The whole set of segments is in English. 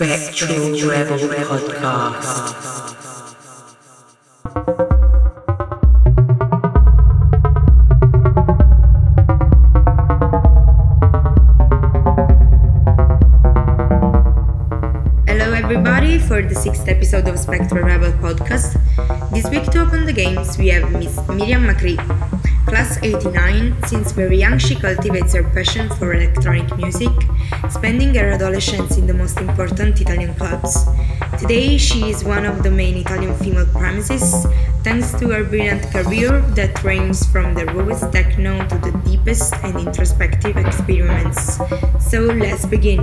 Spectral Rebel Podcast. Hello, everybody, for the sixth episode of Spectral Rebel podcast. This week to open the games, we have Miss Miriam Macri. Class 89, since very young, she cultivates her passion for electronic music, spending her adolescence in the most important Italian clubs. Today, she is one of the main Italian female premises, thanks to her brilliant career that ranges from the rawest techno to the deepest and introspective experiments. So, let's begin.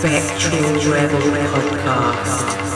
Spectral Rebel Podcast.